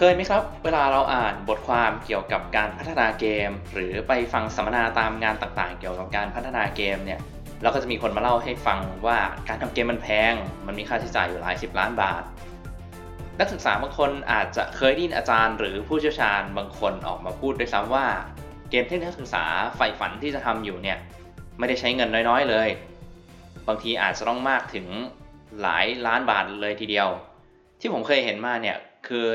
เคยไหมครับ เวลาเราอ่านบทความเกี่ยวกับการพัฒนาเกม หรือไปฟังสัมมนาตามงานต่างๆ เกี่ยวกับการพัฒนาเกมเนี่ยเราก็จะมีคนมาเล่าให้ฟังว่าการทำเกมมันแพง มันมีค่าใช้จ่ายอยู่หลายสิบล้านบาท นักศึกษาบางคนอาจจะเคยได้ยินอาจารย์ หรือผู้เชี่ยวชาญบางคนออกมาพูดด้วยซ้ำว่า เกมที่นักศึกษาใฝ่ฝันที่จะทำอยู่เนี่ยไม่ได้ใช้เงินน้อยๆเลย บางทีอาจจะต้องมากถึงหลายล้านบาทเลยทีเดียว ที่ผมเคยเห็นมาเนี่ยคือ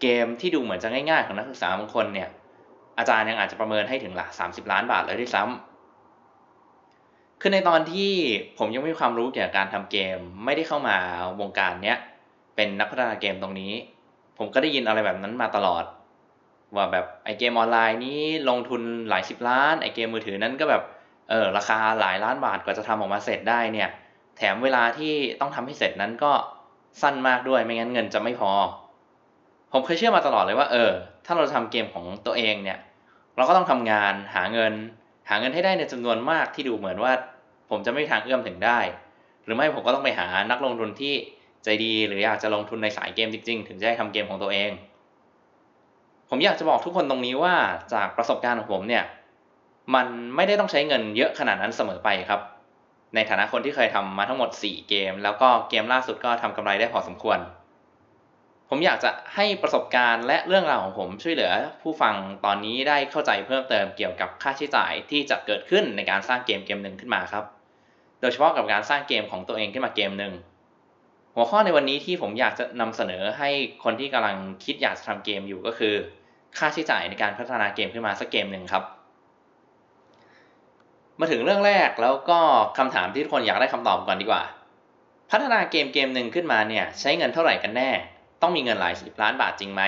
เกมที่ดูเหมือนจะง่ายๆของนักศึกษาบางคนเนี่ย อาจารย์ยังอาจจะประเมินให้ถึงหลัก30ล้านบาทเลยด้วยซ้ำคือในตอนที่ผมยังไม่มีความรู้เกี่ยวกับการทำเกม ไม่ได้เข้ามาวงการเนี้ยเป็นนักพัฒนาเกมตรงนี้ ผมก็ได้ยินอะไรแบบนั้นมาตลอด ว่าแบบไอเกมออนไลน์นี้ลงทุนหลายสิบล้าน ไอเกมมือถือนั้นก็แบบเออราคาหลายล้านบาทกว่าจะทำออกมาเสร็จได้เนี่ย แถมเวลาที่ต้องทำให้เสร็จนั้นก็สั้นมากด้วยไม่งั้นเงินจะไม่พอ ผมเคยเชื่อมาตลอดเลยว่า เออ ถ้าเราทำเกมของตัวเองเนี่ย เราก็ต้องทำงานหาเงิน หาเงินให้ได้ในจำนวนมากที่ดูเหมือนว่า ผมจะไม่มีทางเอื้อมถึงได้ หรือไม่ผมก็ต้องไปหานักลงทุนที่ใจดีหรืออยากจะลงทุนในสายเกมจริง ๆ ถึงจะได้ทำเกมของตัวเอง ผมอยากจะบอกทุกคนตรงนี้ว่าจากประสบการณ์ของผมเนี่ย มันไม่ได้ต้องใช้เงินเยอะขนาดนั้นเสมอไปครับ ในฐานะคนที่เคยทำมาทั้งหมด 4 เกม แล้วก็เกมล่าสุดก็ทำกำไรได้พอสมควร ผมอยากจะให้ประสบการณ์และเรื่องราวของผมช่วยเหลือ ผู้ฟังตอนนี้ได้เข้าใจเพิ่มเติมเกี่ยวกับค่าใช้จ่ายที่จะเกิดขึ้นในการสร้างเกมเกมหนึ่งขึ้นมาครับ โดยเฉพาะกับการสร้างเกมของตัวเองขึ้นมาเกมหนึ่งหัวข้อในวันนี้ที่ผมอยากจะนำเสนอให้คนที่กำลังคิดอยากจะทำเกมอยู่ก็คือ ค่าใช้จ่ายในการพัฒนาเกมขึ้นมาสักเกมหนึ่งครับ มาถึงเรื่องแรกแล้วก็คำถามที่ทุกคนอยากได้คำตอบก่อนดีกว่า พัฒนาเกมเกมหนึ่งขึ้นมาเนี่ยใช้เงินเท่าไหร่กันแน่ ต้องมีเงินหลายสิบล้านบาทจริงไหม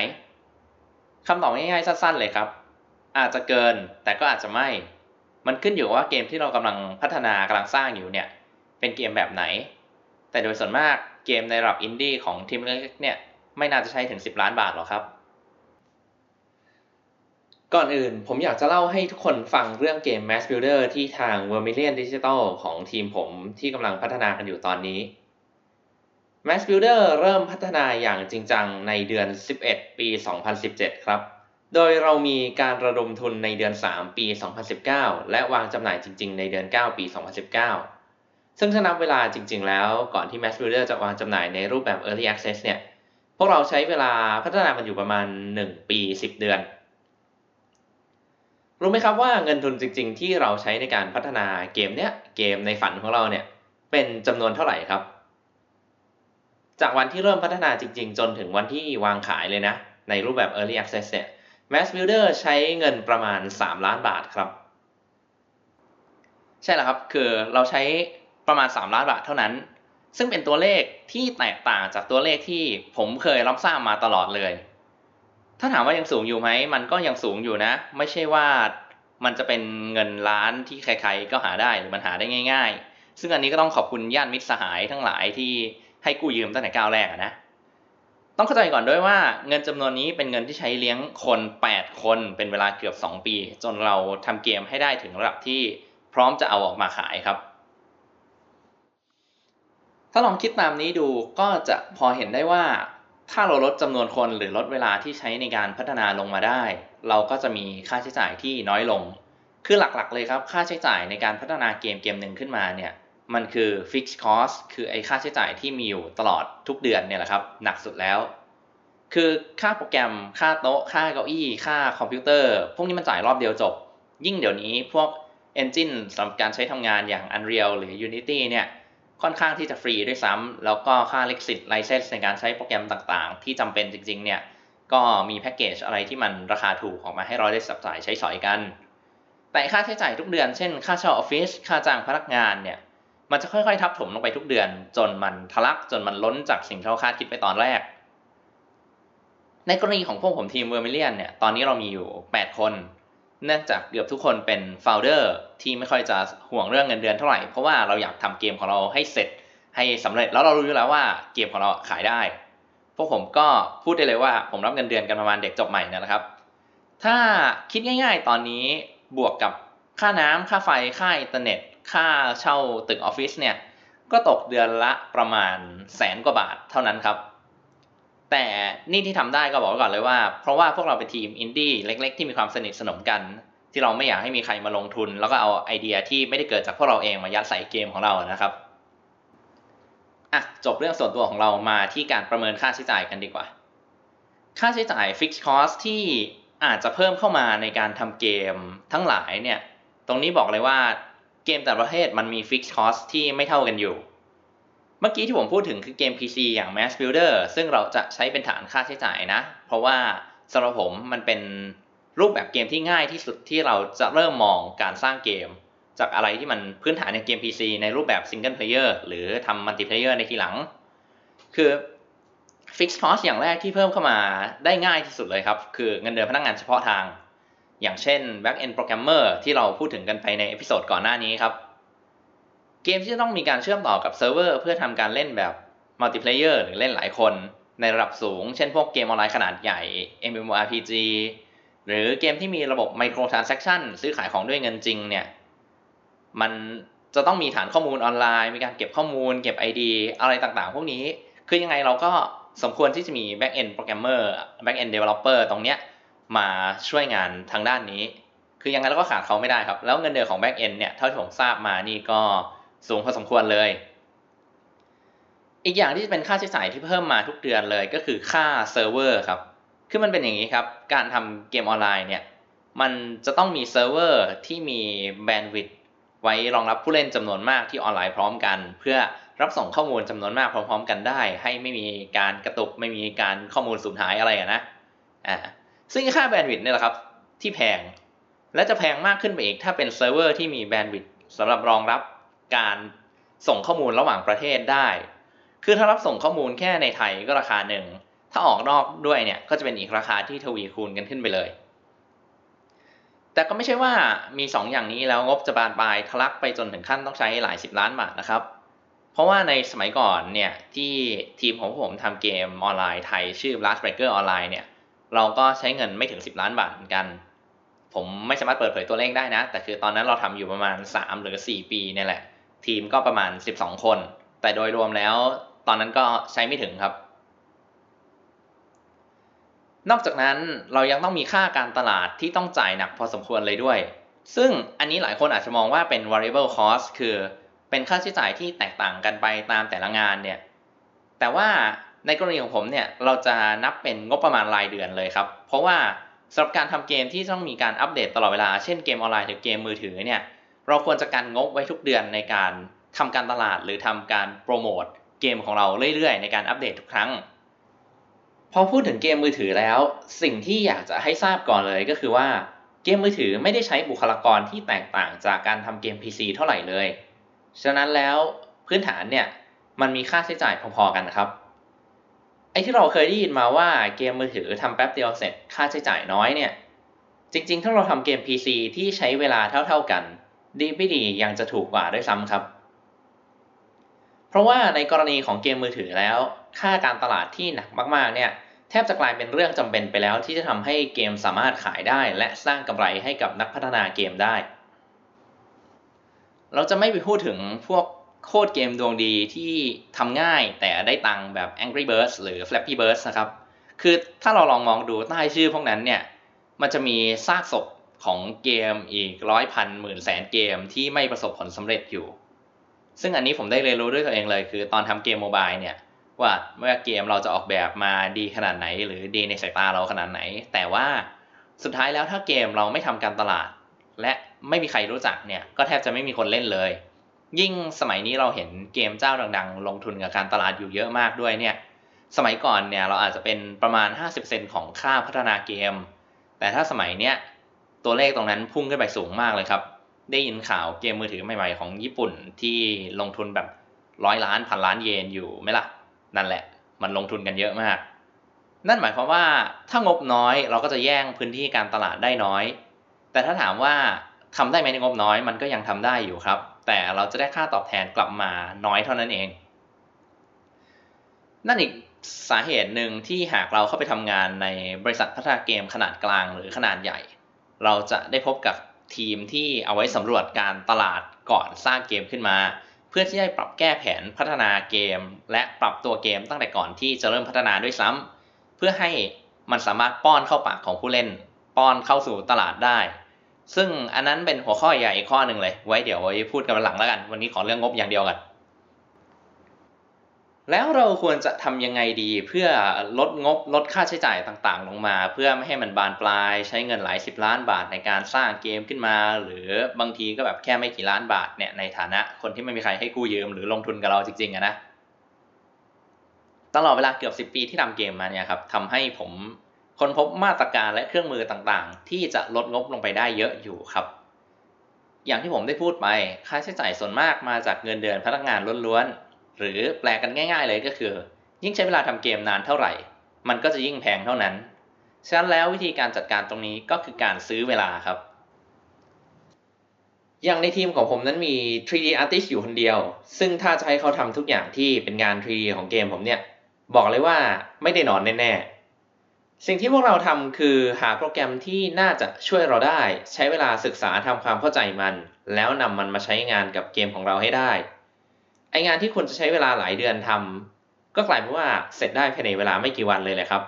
คำตอบง่ายๆสั้น ๆ เลยครับ อาจจะเกินแต่ก็อาจจะไม่ มันขึ้นอยู่ว่าเกมที่เรากำลังพัฒนากำลังสร้างอยู่เนี่ย เป็นเกมแบบไหน แต่โดยส่วนมากเกมในระดับอินดี้ของทีมเล็กๆเนี่ยไม่น่าจะใช้ถึง 10 ล้านบาทหรอกครับ ก่อนอื่นผมอยากจะเล่าให้ทุกคนฟังเรื่องเกม Mass Builder ที่ทาง Vermilion Digital ของทีมผมที่กำลังพัฒนากันอยู่ตอนนี้ Mass Builder เริ่มพัฒนาอย่างจริงจังในเดือน 11 ปี 2017 ครับ โดยเรามีการระดมทุนในเดือน 3 ปี 2019 และวางจำหน่ายจริง ๆ ในเดือน 9 ปี 2019 ซึ่งถ้านับเวลาจริง ๆ แล้วก่อนที่ Mass Builder จะวางจำหน่ายในรูปแบบ Early Access เนี่ย พวกเราใช้เวลาพัฒนามันอยู่ประมาณ 1 ปี 10 เดือน รู้ไหมครับว่าเงินทุนจริง ๆ ที่เราใช้ในการพัฒนาเกมเนี้ย เกมในฝันของเราเนี่ย เป็นจำนวนเท่าไหร่ครับ จากวันที่เริ่มพัฒนาจริงๆ จนถึงวันที่วางขายเลยนะ ในรูปแบบ Early Access เนี่ย Mass Builder ใช้เงินประมาณ 3 ล้านบาทครับ ใช่แล้วครับ คือเราใช้ประมาณ 3 ล้านบาทเท่านั้น ซึ่งเป็นตัวเลขที่แตกต่างจากตัวเลขที่ผมเคยรับทราบมาตลอดเลย ถ้าถามว่ายังสูงอยู่ไหม มันก็ยังสูงอยู่นะ ไม่ใช่ว่ามันจะเป็นเงินล้านที่ใครๆก็หาได้หรือมันหาได้ง่าย ๆ ซึ่งอันนี้ก็ต้องขอบคุณญาติมิตรสหายทั้งหลายที่ ให้กู้ยืมตั้งแต่ก้าวแรกนะ ต้องเข้าใจก่อนด้วยว่าเงินจำนวนนี้เป็นเงินที่ใช้เลี้ยงคน 8 คนเป็นเวลาเกือบ 2 ปี จนเราทำเกมให้ได้ถึงระดับที่พร้อมจะเอาออกมาขายครับ ถ้าลองคิดตามนี้ดูก็จะพอเห็นได้ว่าถ้าเราลดจำนวนคนหรือลดเวลาที่ใช้ในการพัฒนาลงมาได้ เราก็จะมีค่าใช้จ่ายที่น้อยลง คือหลักๆเลยครับ ค่าใช้จ่ายในการพัฒนาเกมเกมหนึ่งขึ้นมาเนี่ย มันคือ fixed cost คือไอ้ค่าใช้จ่ายที่มีอยู่ตลอดทุกเดือนเนี่ยแหละครับ หนักสุดแล้ว คือค่าโปรแกรมค่าโต๊ะ ค่าเก้าอี้ ค่าคอมพิวเตอร์ พวกนี้มันจ่ายรอบเดียวจบ ยิ่งเดี๋ยวนี้พวก engine สำหรับการใช้ทำงานอย่าง Unreal หรือ Unity เนี่ยค่อนข้างที่จะฟรีด้วยซ้ำแล้วก็ค่าลิขสิทธิ์ license ในการใช้โปรแกรมต่างๆ ที่จำเป็นจริงๆเนี่ยก็มีแพ็กเกจอะไรที่มันราคาถูกออกมาให้เราได้จับจ่ายใช้สอยกัน แต่ค่าใช้จ่ายทุกเดือนเช่น ค่าเช่าออฟฟิศค่าจ้างพนักงานเนี่ย มันจะค่อยๆ ทับถมลงไปทุกเดือน จนมันทะลักจนมันล้นจากสิ่งที่เราคาดคิดไปตอนแรก ในกรณีของพวกผมทีม Vermillion เนี่ยตอนนี้เรามีอยู่ 8 คน เนื่องจากเกือบทุกคนเป็น founder ที่ไม่ค่อยจะห่วงเรื่องเงินเดือนเท่าไหร่ เพราะว่าเราอยากทำเกมของเราให้เสร็จให้สำเร็จแล้วเรารู้แล้วว่าเกมของเราขายได้ พวกผมก็พูดได้เลยว่าผมรับเงินเดือนกันประมาณเด็กจบใหม่นะครับ ถ้าคิดง่าย ๆ ตอนนี้บวกกับค่าน้ำค่าไฟค่าอินเทอร์เน็ต ค่าเช่าตึกออฟฟิศเนี่ยก็ตกเดือนละประมาณแสนกว่าบาทเท่านั้นครับ แต่นี่ที่ทำได้ก็บอกก่อนเลยว่า เพราะว่าพวกเราเป็นทีมอินดี้เล็ก ๆ ที่มีความสนิทสนมกัน ที่เราไม่อยากให้มีใครมาลงทุน แล้วก็เอาไอเดียที่ไม่ได้เกิดจากพวกเราเองมายัดใส่เกมของเรานะครับอะจบเรื่องส่วนตัวของเรามาที่การประเมินค่าใช้จ่ายกันดีกว่า ค่าใช้จ่าย fixed cost ที่อาจจะเพิ่มเข้ามาในการทำเกมทั้งหลายเนี่ย ตรงนี้บอกเลยว่า เกมแต่ละประเภทมันมี fixed cost ที่ไม่เท่ากันอยู่ เมื่อกี้ที่ผมพูดถึงคือเกม PC อย่าง Mass Builder ซึ่งเราจะใช้เป็นฐานค่าใช้จ่ายนะ เพราะว่าสำหรับผมมันเป็นรูปแบบเกมที่ง่ายที่สุดที่เราจะเริ่มมองการสร้างเกม จากอะไรที่มันพื้นฐานในเกม PC ในรูปแบบ Single Player หรือทำ Multiplayer ในทีหลัง คือ Fixed Cost อย่างแรกที่เพิ่มเข้ามาได้ง่ายที่สุดเลยครับ คือเงินเดือนพนักงานเฉพาะทาง อย่างเช่น Back End Programmer ที่เราพูดถึงกันไปใน episode ก่อนหน้านี้ครับ เกมที่จะต้องมีการเชื่อมต่อกับเซิร์ฟเวอร์เพื่อทำการเล่นแบบ multiplayer หรือเล่นหลายคนในระดับสูง เช่นพวกเกมออนไลน์ขนาดใหญ่ MMORPG หรือเกมที่มีระบบ Microtransaction ซื้อขายของด้วยเงินจริงเนี่ย มันจะต้องมีฐานข้อมูลออนไลน์ มีการเก็บข้อมูล เก็บ ID อะไรต่างๆ พวกนี้ คือยังไงเราก็สมควรที่จะมี Back End Programmer Back End Developer ตรงเนี้ย มาช่วยงานทางด้านนี้ คือยังไงเราก็ขาดเขาไม่ได้ครับ แล้วเงินเดือนของ Back End เนี่ยเท่าที่ผมทราบมานี่ก็สูงพอสมควรเลย อีกอย่างที่จะเป็นค่าใช้จ่ายที่เพิ่มมาทุกเดือนเลยก็คือค่าเซิร์ฟเวอร์ครับคือมันเป็นอย่างนี้ครับ การทำเกมออนไลน์เนี่ยมันจะต้องมีเซิร์ฟเวอร์ที่มีbandwidth ไว้รองรับผู้เล่นจำนวนมากที่ออนไลน์พร้อมกัน เพื่อรับส่งข้อมูลจำนวนมากพร้อม ๆ กันได้ ให้ไม่มีการกระตุกไม่มีการข้อมูลสูญหายอะไรนะอ่า ซึ่งค่า bandwidth เนี่ยแหละครับที่แพง และจะแพงมากขึ้นไปอีก ถ้าเป็นเซิร์ฟเวอร์ที่มี bandwidth สำหรับรองรับการส่งข้อมูลระหว่างประเทศได้ คือถ้ารับส่งข้อมูลแค่ในไทยก็ราคาหนึ่ง ถ้าออกนอกด้วยเนี่ยก็จะเป็นอีกราคาที่ทวีคูณกันขึ้นไปเลย แต่ก็ไม่ใช่ว่ามี 2 อย่างนี้แล้วงบจะบานปลายทะลักไปจนถึงขั้นต้องใช้หลายสิบล้านบาทนะครับ เพราะว่าในสมัยก่อนเนี่ยที่ทีมของผมทำเกมออนไลน์ไทยชื่อ Blast Breaker Online เนี่ย เราก็ใช้เงินไม่ถึง 10 ล้านบาทเหมือนกัน ผมไม่สามารถเปิดเผยตัวเลขได้นะ แต่คือตอนนั้นเราทำอยู่ประมาณ 3 หรือ 4 ปีเนี่ยแหละ ทีมก็ประมาณ 12 คน แต่โดยรวมแล้วตอนนั้นก็ใช้ไม่ถึงครับ นอกจากนั้นเรายังต้องมีค่าการตลาดที่ต้องจ่ายหนักพอสมควรเลยด้วย ซึ่งอันนี้หลายคนอาจจะมองว่าเป็น variable cost คือเป็นค่าใช้จ่ายที่แตกต่างกันไปตามแต่ละงานเนี่ย แต่ว่า ในกรณีของผมเนี่ยเราจะนับเป็นงบประมาณรายเดือนเลยครับ เพราะว่าสำหรับการทำเกมที่ต้องมีการอัปเดตตลอดเวลา เช่นเกมออนไลน์หรือเกมมือถือเนี่ยเราควรจะกันงบไว้ทุกเดือนในการทำการตลาดหรือทำการโปรโมทเกมของเราเรื่อยๆ ในการอัปเดตทุกครั้ง พอพูดถึงเกมมือถือแล้ว สิ่งที่อยากจะให้ทราบก่อนเลยก็คือว่าเกมมือถือไม่ได้ใช้บุคลากรที่แตกต่างจากการทำเกม PC เท่าไหร่เลย ฉะนั้นแล้วพื้นฐานเนี่ยมันมีค่าใช้จ่ายพอๆกันครับ ไอ้ที่เราเคยได้ยินมาว่าเกมมือถือทำแป๊บเดียวเสร็จค่าใช้จ่ายน้อยเนี่ย จริงๆ ถ้าเราทำเกม PC ที่ใช้เวลาเท่า ๆกัน ดีไม่ดียังจะถูกกว่าด้วยซ้ำครับ เพราะว่าในกรณีของเกมมือถือแล้ว ค่าการตลาดที่หนักมากๆเนี่ยแทบจะกลายเป็นเรื่องจำเป็นไปแล้วที่จะทำให้เกมสามารถขายได้ และสร้างกำไรให้กับนักพัฒนาเกมได้ เราจะไม่ไปพูดถึงพวก โคดเกมดวงดีที่ทำง่ายแต่ได้ตังแบบ Angry Birds หรือ Flappy Birds นะครับ คือถ้าเราลองมองดูใต้ชื่อพวกนั้นเนี่ย มันจะมีซากศพของเกมอีกร้อยพันหมื่นแสนเกมที่ไม่ประสบผลสำเร็จอยู่ ซึ่งอันนี้ผมได้เรียนรู้ด้วยตัวเองเลย คือตอนทำเกมโมบายเนี่ย ว่าเมื่อเกมเราจะออกแบบมาดีขนาดไหน หรือดีในสายตาเราขนาดไหน แต่ว่าสุดท้ายแล้วถ้าเกมเราไม่ทำการตลาด และไม่มีใครรู้จักเนี่ยก็แทบจะไม่มีคนเล่นเลย ยิ่งสมัยนี้เราเห็นเกมเจ้าดังๆ ลงทุนกับการตลาดอยู่เยอะมากด้วยเนี่ย สมัยก่อนเนี่ยเราอาจจะเป็นประมาณ 50%ของค่าพัฒนาเกม แต่ถ้าสมัยเนี้ยตัวเลขตรงนั้นพุ่งขึ้นไปสูงมากเลยครับ ได้ยินข่าวเกมมือถือใหม่ๆ ของญี่ปุ่นที่ลงทุนแบบร้อยล้านพันล้านเยนอยู่ไหมล่ะ นั่นแหละ มันลงทุนกันเยอะมาก นั่นหมายความว่าถ้างบน้อยเราก็จะแย่งพื้นที่การตลาดได้น้อย แต่ถ้าถามว่าทำได้ไหมในงบน้อยมันก็ยังทำได้อยู่ครับ แต่เราจะได้ค่าตอบแทนกลับมาน้อยเท่านั้นเอง นั่นอีกสาเหตุหนึ่งที่หากเราเข้าไปทำงานในบริษัทพัฒนาเกมขนาดกลางหรือขนาดใหญ่ เราจะได้พบกับทีมที่เอาไว้สำรวจการตลาดก่อนสร้างเกมขึ้นมา เพื่อที่จะปรับแก้แผนพัฒนาเกม และปรับตัวเกมตั้งแต่ก่อนที่จะเริ่มพัฒนาด้วยซ้ำเพื่อให้มันสามารถป้อนเข้าปากของผู้เล่น ป้อนเข้าสู่ตลาดได้ ซึ่งอันนั้นเป็นหัวข้อใหญ่อีกข้อหนึ่งเลย ไว้เดี๋ยวไว้พูดกันหลังแล้วกัน วันนี้ขอเรื่องงบอย่างเดียวกัน แล้วเราควรจะทำยังไงดีเพื่อลดงบลดค่าใช้จ่ายต่างๆ ลงมา เพื่อไม่ให้มันบานปลาย ใช้เงินหลายสิบล้านบาทในการสร้างเกมขึ้นมา หรือบางทีก็แบบแค่ไม่กี่ล้านบาทเนี่ยในฐานะคนที่ไม่มีใครให้กู้ยืมหรือลงทุนกับเราจริงๆอะนะตลอดเวลาเกือบ10 ปีที่ทำเกมมาเนี่ยครับทำให้ผม ค้นพบมาตรการและเครื่องมือต่างๆ ที่จะลดงบลงไปได้เยอะอยู่ครับ อย่างที่ผมได้พูดไป ค่าใช้จ่ายส่วนมากมาจากเงินเดือนพนักงานล้วนๆ หรือแปลกันง่าย ๆ เลยก็คือ ยิ่งใช้เวลาทำเกมนานเท่าไหร่ มันก็จะยิ่งแพงเท่านั้น ฉะนั้นแล้ววิธีการจัดการตรงนี้ก็คือการซื้อเวลาครับ อย่างในทีมของผมนั้นมี 3D artist อยู่คนเดียว ซึ่งถ้าจะให้เขาทำทุกอย่างที่เป็นงาน 3D ของเกมผมเนี่ย บอกเลยว่าไม่ได้นอนแน่ๆ สิ่งที่พวกเราทำคือหาโปรแกรมที่น่าจะช่วยเราได้ ใช้เวลาศึกษาทำความเข้าใจมัน แล้วนำมันมาใช้งานกับเกมของเราให้ได้ ไองานที่ควรจะใช้เวลาหลายเดือนทำก็กลายเป็นว่าเสร็จได้ภายในเวลาไม่กี่วันเลยแหละครับ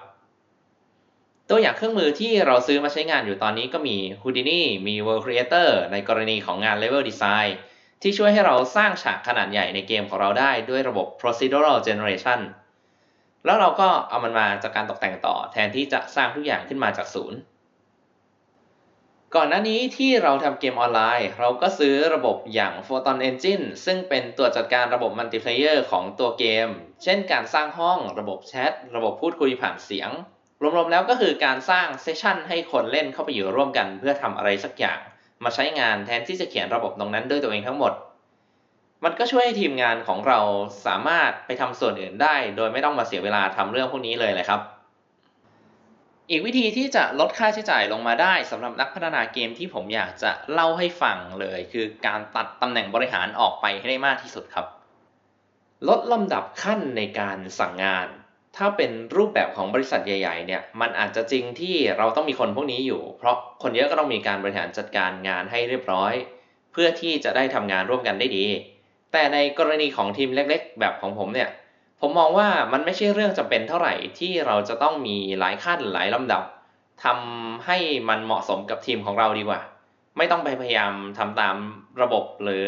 ตัวอย่างเครื่องมือที่เราซื้อมาใช้งานอยู่ตอนนี้ก็มี Houdini มี World Creator ในกรณีของงาน Level Design ที่ช่วยให้เราสร้างฉากขนาดใหญ่ในเกมของเราได้ด้วยระบบ Procedural Generation แล้วเราก็เอามันมาจากการตกแต่งต่อ แทนที่จะสร้างทุกอย่างขึ้นมาจากศูนย์ก่อนหน้านี้ที่เราทำเกมออนไลน์ เราก็ซื้อระบบอย่าง Photon Engine ซึ่งเป็นตัวจัดการระบบ multiplayer ของตัวเกม เช่นการสร้างห้อง ระบบแชท ระบบพูดคุยผ่านเสียง รวมๆแล้วก็คือการสร้าง session ให้คนเล่นเข้าไปอยู่ร่วมกัน เพื่อทำอะไรสักอย่าง มาใช้งานแทนที่จะเขียนระบบตรงนั้นด้วยตัวเองทั้งหมด มันก็ช่วยให้ทีมงานของเราสามารถไปทำส่วนอื่นได้ โดยไม่ต้องมาเสียเวลาทำเรื่องพวกนี้เลยเลยครับ อีกวิธีที่จะลดค่าใช้จ่ายลงมาได้สำหรับนักพัฒนาเกมที่ผมอยากจะเล่าให้ฟังเลย คือการตัดตำแหน่งบริหารออกไปให้ได้มากที่สุดครับ ลดลำดับขั้นในการสั่งงาน ถ้าเป็นรูปแบบของบริษัทใหญ่ๆเนี่ยมันอาจจะจริงที่เราต้องมีคนพวกนี้อยู่ เพราะคนเยอะก็ต้องมีการบริหารจัดการงานให้เรียบร้อย เพื่อที่จะได้ทำงานร่วมกันได้ดี แต่ในกรณีของทีมเล็กๆ แบบของผมเนี่ย ผมมองว่ามันไม่ใช่เรื่องจำเป็นเท่าไหร่ที่เราจะต้องมีหลายขั้นหลายลำดับทำให้มันเหมาะสมกับทีมของเราดีกว่า ไม่ต้องไปพยายามทำตามระบบหรือ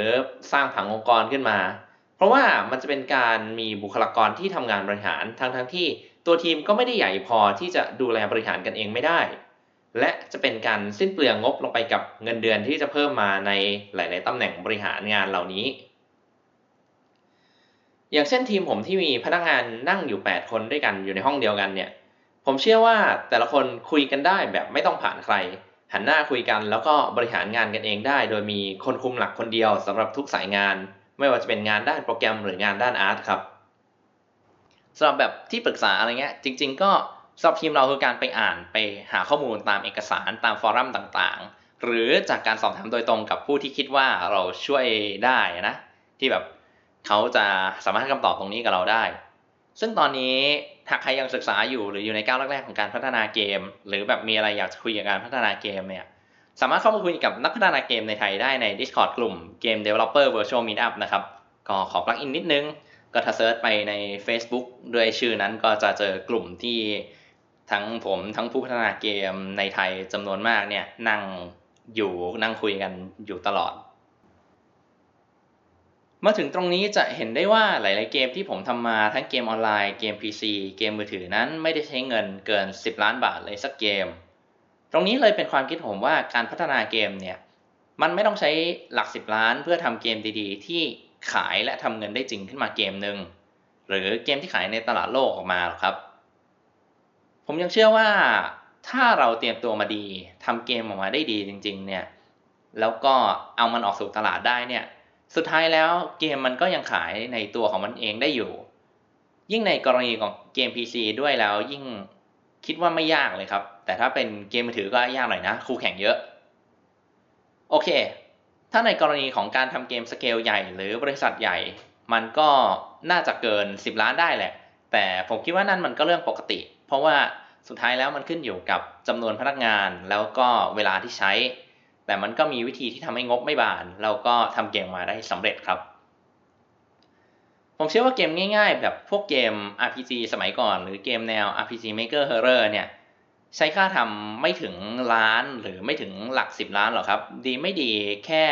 สร้างผังองค์กรขึ้นมา เพราะว่ามันจะเป็นการมีบุคลากรที่ทำงานบริหารทั้งทั้งที่ตัวทีมก็ไม่ได้ใหญ่พอที่จะดูแลบริหารกันเองไม่ได้ และจะเป็นการสิ้นเปลืองงบลงไปกับเงินเดือนที่จะเพิ่มมาในหลาย ๆตำแหน่งบริหารงานเหล่านี้ อย่างเช่นทีมผมที่มีพนักงานนั่งอยู่ 8 คนด้วยกันอยู่ในห้องเดียวกันเนี่ย ผมเชื่อว่าแต่ละคนคุยกันได้แบบไม่ต้องผ่านใคร หันหน้าคุยกันแล้วก็บริหารงานกันเองได้ โดยมีคนคุมหลักคนเดียวสำหรับทุกสายงาน ไม่ว่าจะเป็นงานด้านโปรแกรมหรืองานด้านอาร์ตครับสำหรับแบบที่ปรึกษาอะไรเงี้ยจริง ๆ ก็สำหรับทีมเราคือการไปอ่านไปหาข้อมูลตามเอกสารตามฟอรัมต่างๆ หรือจากการสอบถามโดยตรงกับผู้ที่คิดว่าเราช่วยได้นะที่แบบ เขาจะสามารถให้คำตอบตรงนี้กับเราได้ ซึ่งตอนนี้ถ้าใครยังศึกษาอยู่หรืออยู่ในก้าวแรกๆของการพัฒนาเกม หรือแบบมีอะไรอยากจะคุยกับการพัฒนาเกมเนี่ยสามารถเข้ามาคุยกับนักพัฒนาเกมในไทยได้ใน Discord กลุ่ม Game Developer Virtual Meetup นะครับก็ขอปลักอินนิดนึง ก็ถ้าเซิร์ชไปใน Facebook ด้วยชื่อนั้นก็จะเจอกลุ่มที่ทั้งผมทั้งผู้พัฒนาเกมในไทยจำนวนมากเนี่ยนั่งอยู่นั่งคุยกันอยู่ตลอด มาถึงตรงนี้จะเห็นได้ว่าหลาย ๆ เกมที่ผมทำมาทั้งเกมออนไลน์เกม PC เกมมือถือนั้นไม่ได้ใช้เงินเกิน 10 ล้านบาทเลยสักเกม ตรงนี้เลยเป็นความคิดผมว่าการพัฒนาเกมเนี่ยมันไม่ต้องใช้หลัก 10 ล้านเพื่อทำเกมดีๆ ที่ขายและทำเงินได้จริงขึ้นมาเกมหนึ่งหรือเกมที่ขายในตลาดโลกออกมาครับ ผมยังเชื่อว่าถ้าเราเตรียมตัวมาดีทำเกมออกมาได้ดีจริง ๆ เนี่ยแล้วก็เอามันออกสู่ตลาดได้เนี่ย สุดท้ายแล้วเกมมันก็ยังขายในตัวของมันเองได้อยู่ ยิ่งในกรณีของเกม PC ด้วยแล้วยิ่งคิดว่าไม่ยากเลยครับ แต่ถ้าเป็นเกมมือถือก็ยากหน่อยนะ คู่แข่งเยอะ โอเค ถ้าในกรณีของการทำเกมสเกลใหญ่หรือบริษัทใหญ่ มันก็น่าจะเกิน 10 ล้านได้แหละ แต่ผมคิดว่านั่นมันก็เรื่องปกติ เพราะว่าสุดท้ายแล้วมันขึ้นอยู่กับจำนวนพนักงานแล้วก็เวลาที่ใช้ แต่มันก็มีวิธีที่ทำให้งบไม่บาน เราก็ทำเกมมาได้สำเร็จครับ ผมเชื่อว่าเกมง่ายๆ แบบพวกเกม RPG สมัยก่อน หรือเกมแนว RPG Maker Horror เนี่ยใช้ค่าทำไม่ถึงล้านหรือไม่ถึงหลัก 10 ล้านหรอกครับ ดีไม่ดีแค่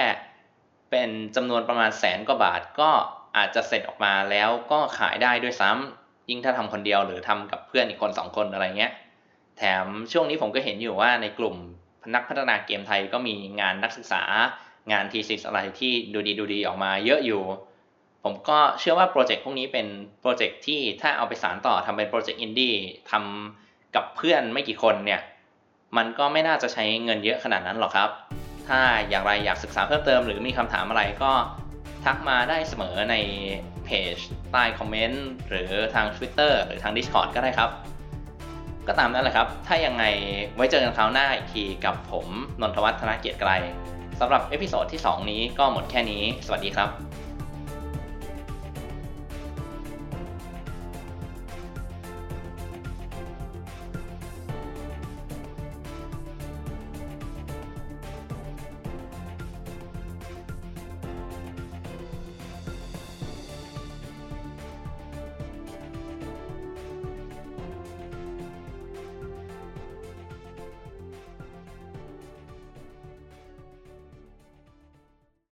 เป็นจำนวนประมาณแสนกว่าบาทก็อาจจะเสร็จออกมาแล้วก็ขายได้ด้วยซ้ำยิ่งถ้าทำคนเดียวหรือทำกับเพื่อนอีกคนสองคนอะไรเงี้ย แถมช่วงนี้ผมก็เห็นอยู่ว่าในกลุ่ม นักพัฒนาเกมไทยก็มีงานนักศึกษางานทีซิสอะไรที่ดูดีดูดีออกมาเยอะอยู่ ผมก็เชื่อว่าโปรเจกต์พวกนี้เป็นโปรเจกต์ที่ถ้าเอาไปสานต่อทำเป็นโปรเจกต์อินดี้ทำกับเพื่อนไม่กี่คนเนี่ย มันก็ไม่น่าจะใช้เงินเยอะขนาดนั้นหรอกครับ ถ้าอย่างไรอยากศึกษาเพิ่มเติมหรือมีคำถามอะไรก็ทักมาได้เสมอในเพจใต้คอมเมนต์หรือทาง Twitter หรือทาง Discord ก็ได้ครับ ก็ตามนั้นแหละครับ ถ้ายังไงไว้เจอกันคราวหน้าอีกทีกับผมนนทวัฒนธนเกียรติไกรสำหรับ episode ที่ 2 นี้ก็หมดแค่นี้ สวัสดีครับ